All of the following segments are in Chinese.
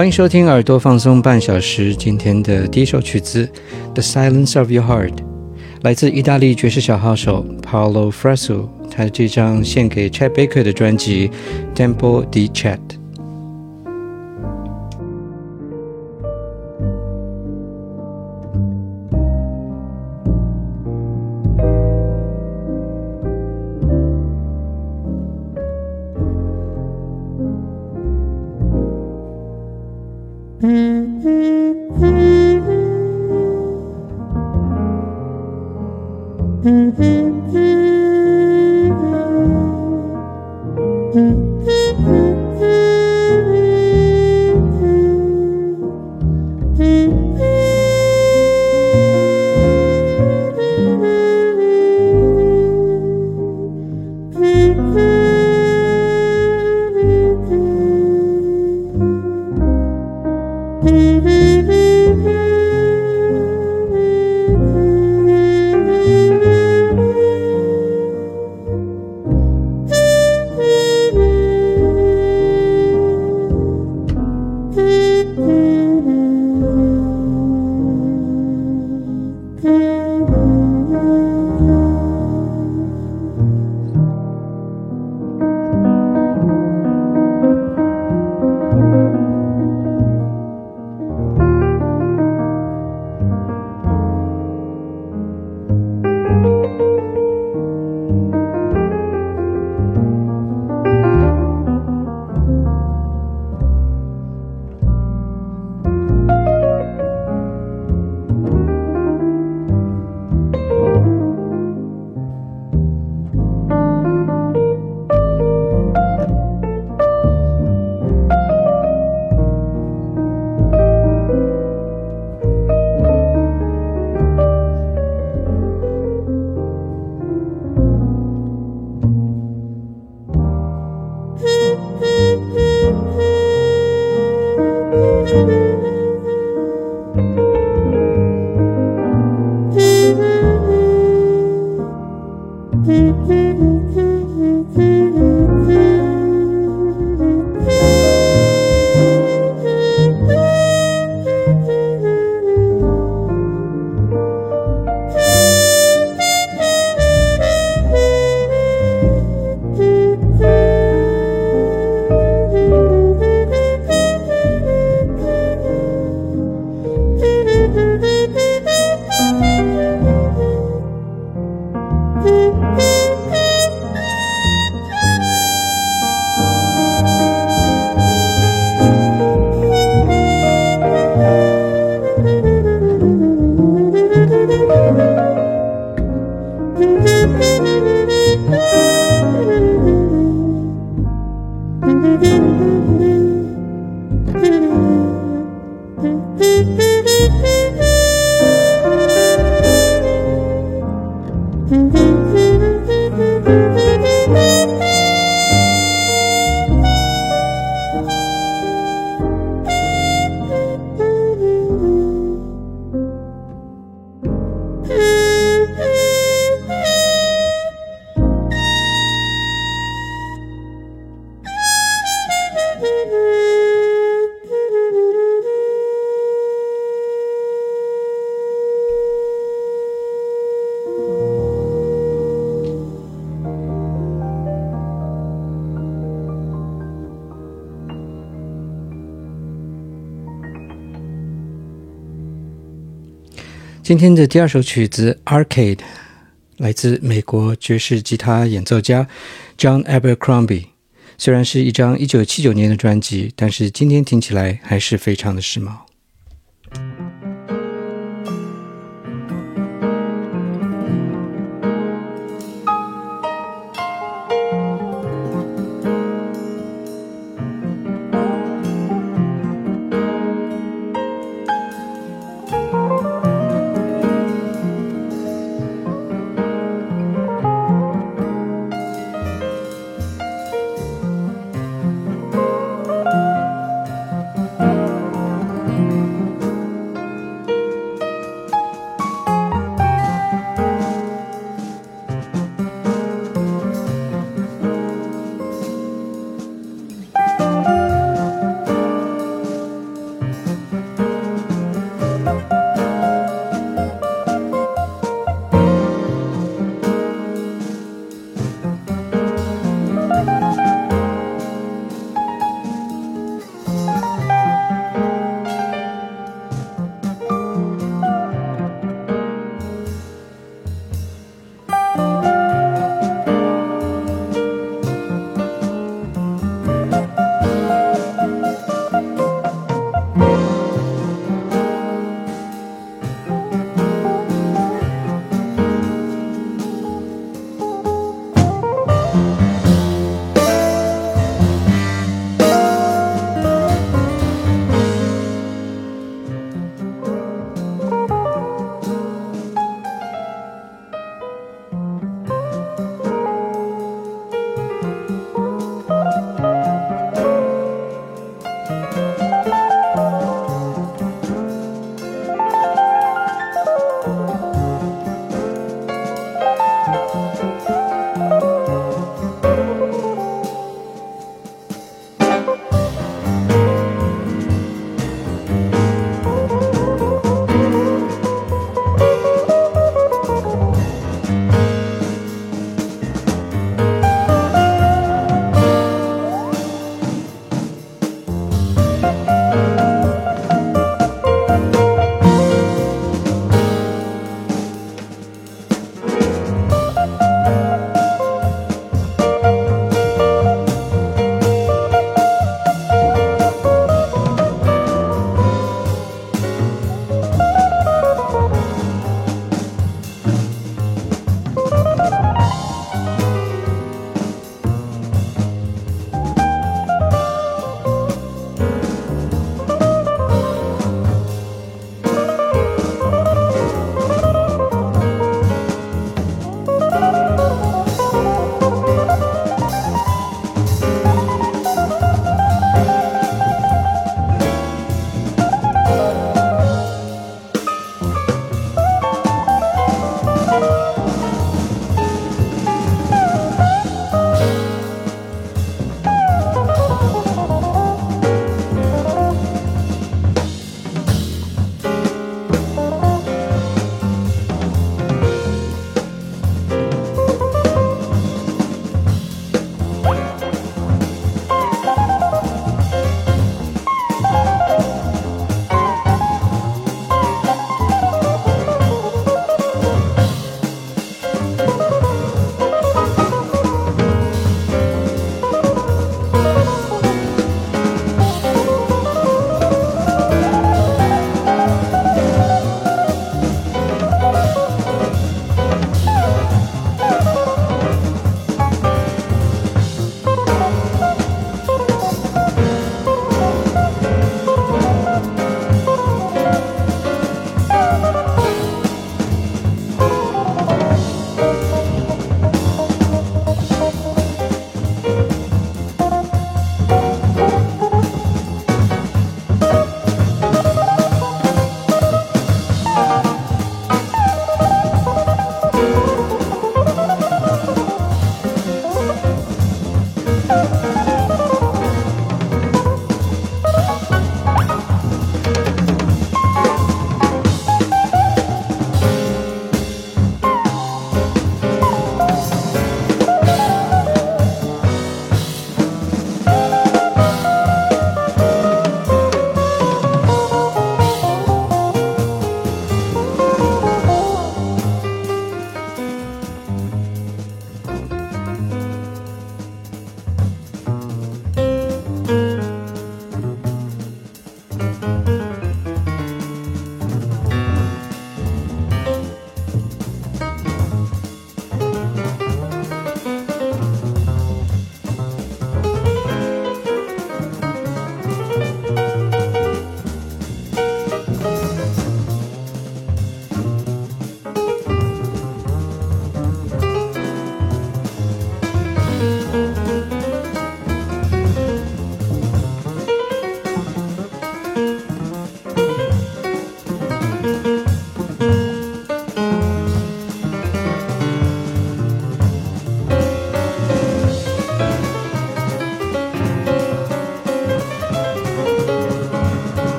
欢迎收听耳朵放松半小时。今天的第一首曲子《The Silence of Your Heart》来自意大利爵士小号手 Paolo Fresu，他这张献给 Chet Baker 的专辑《Temple di Chet》。今天的第二首曲子《Arcade》来自美国爵士吉他演奏家 John Abercrombie。虽然是一张1979年的专辑，但是今天听起来还是非常的时髦。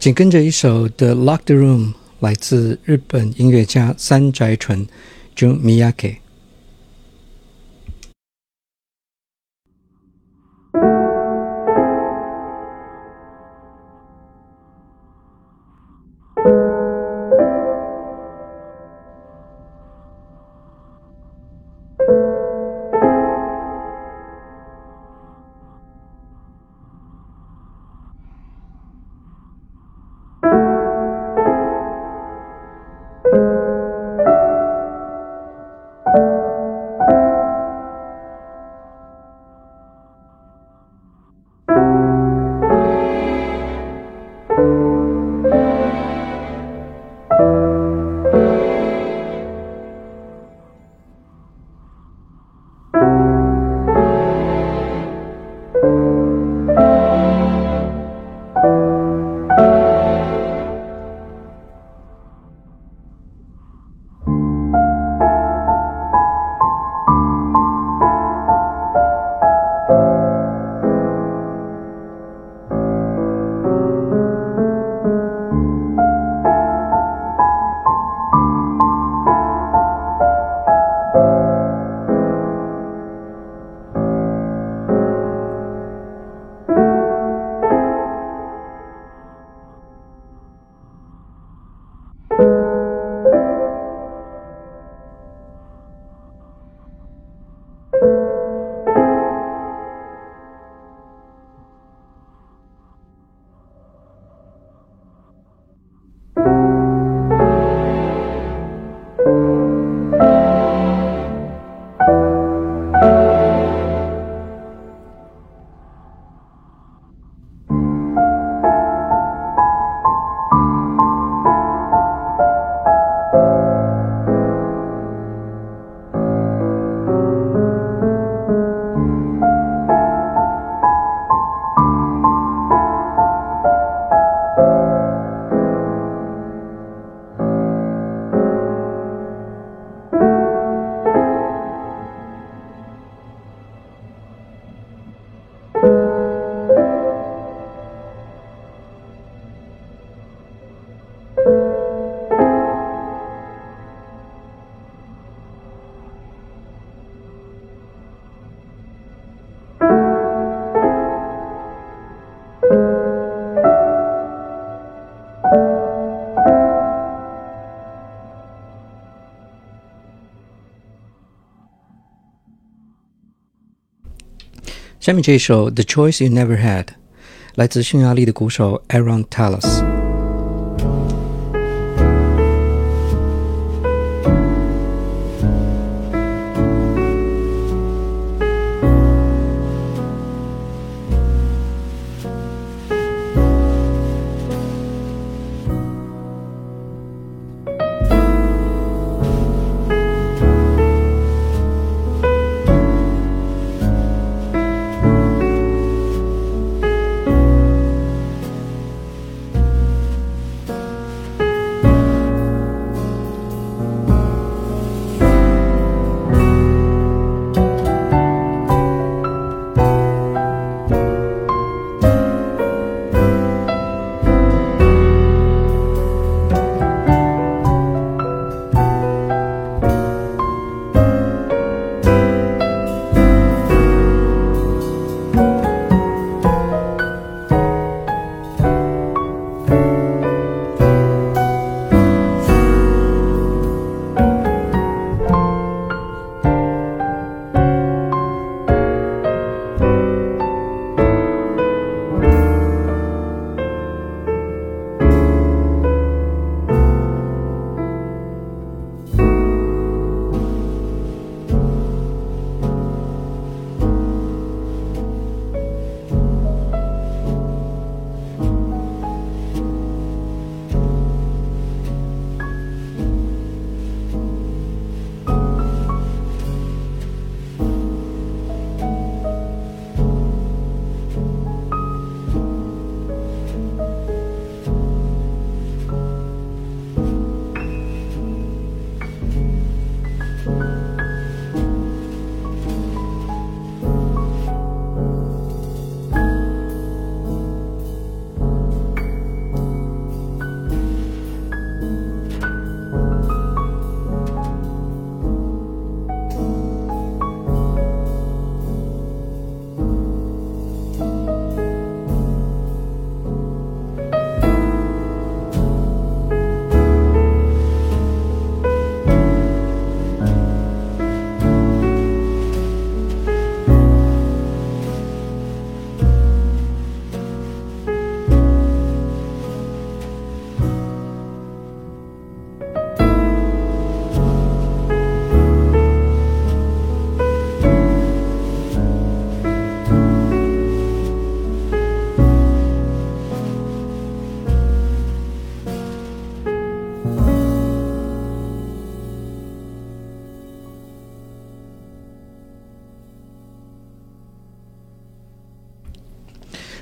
紧跟着一首《The Locked Room》，来自日本音乐家三宅纯 （Jun Miyake）。下面这一首《The Choice You Never Had》来自匈牙利的鼓手 Aaron Talas。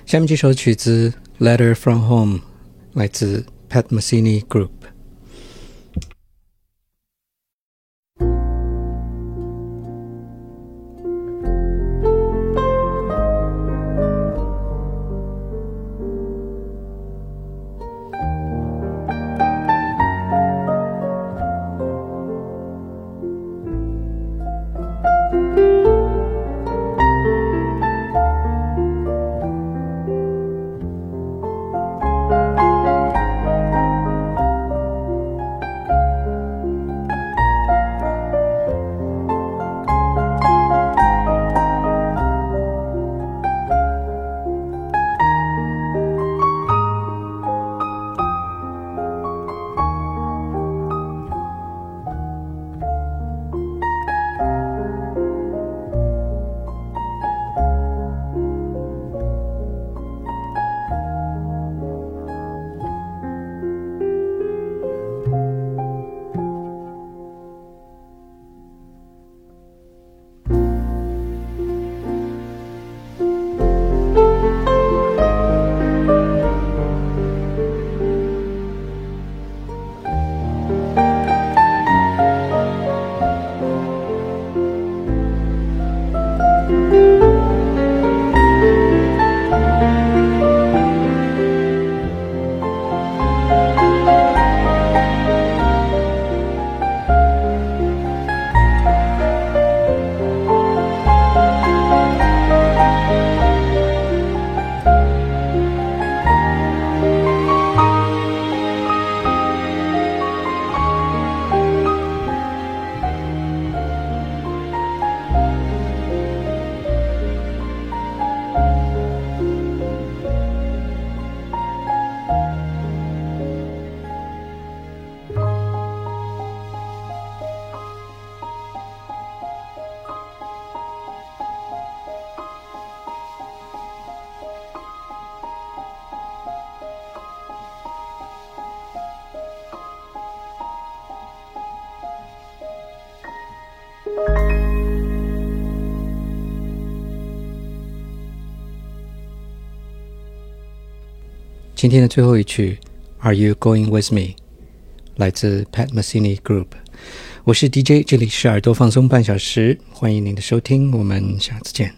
下面这首曲子《Letter from Home》来自 Pat Messini Group。 今天的最后一曲，Are You Going With Me？来自 Pat Messini Group。我是 DJ，这里是耳朵放松半小时，欢迎您的收听，我们下次见。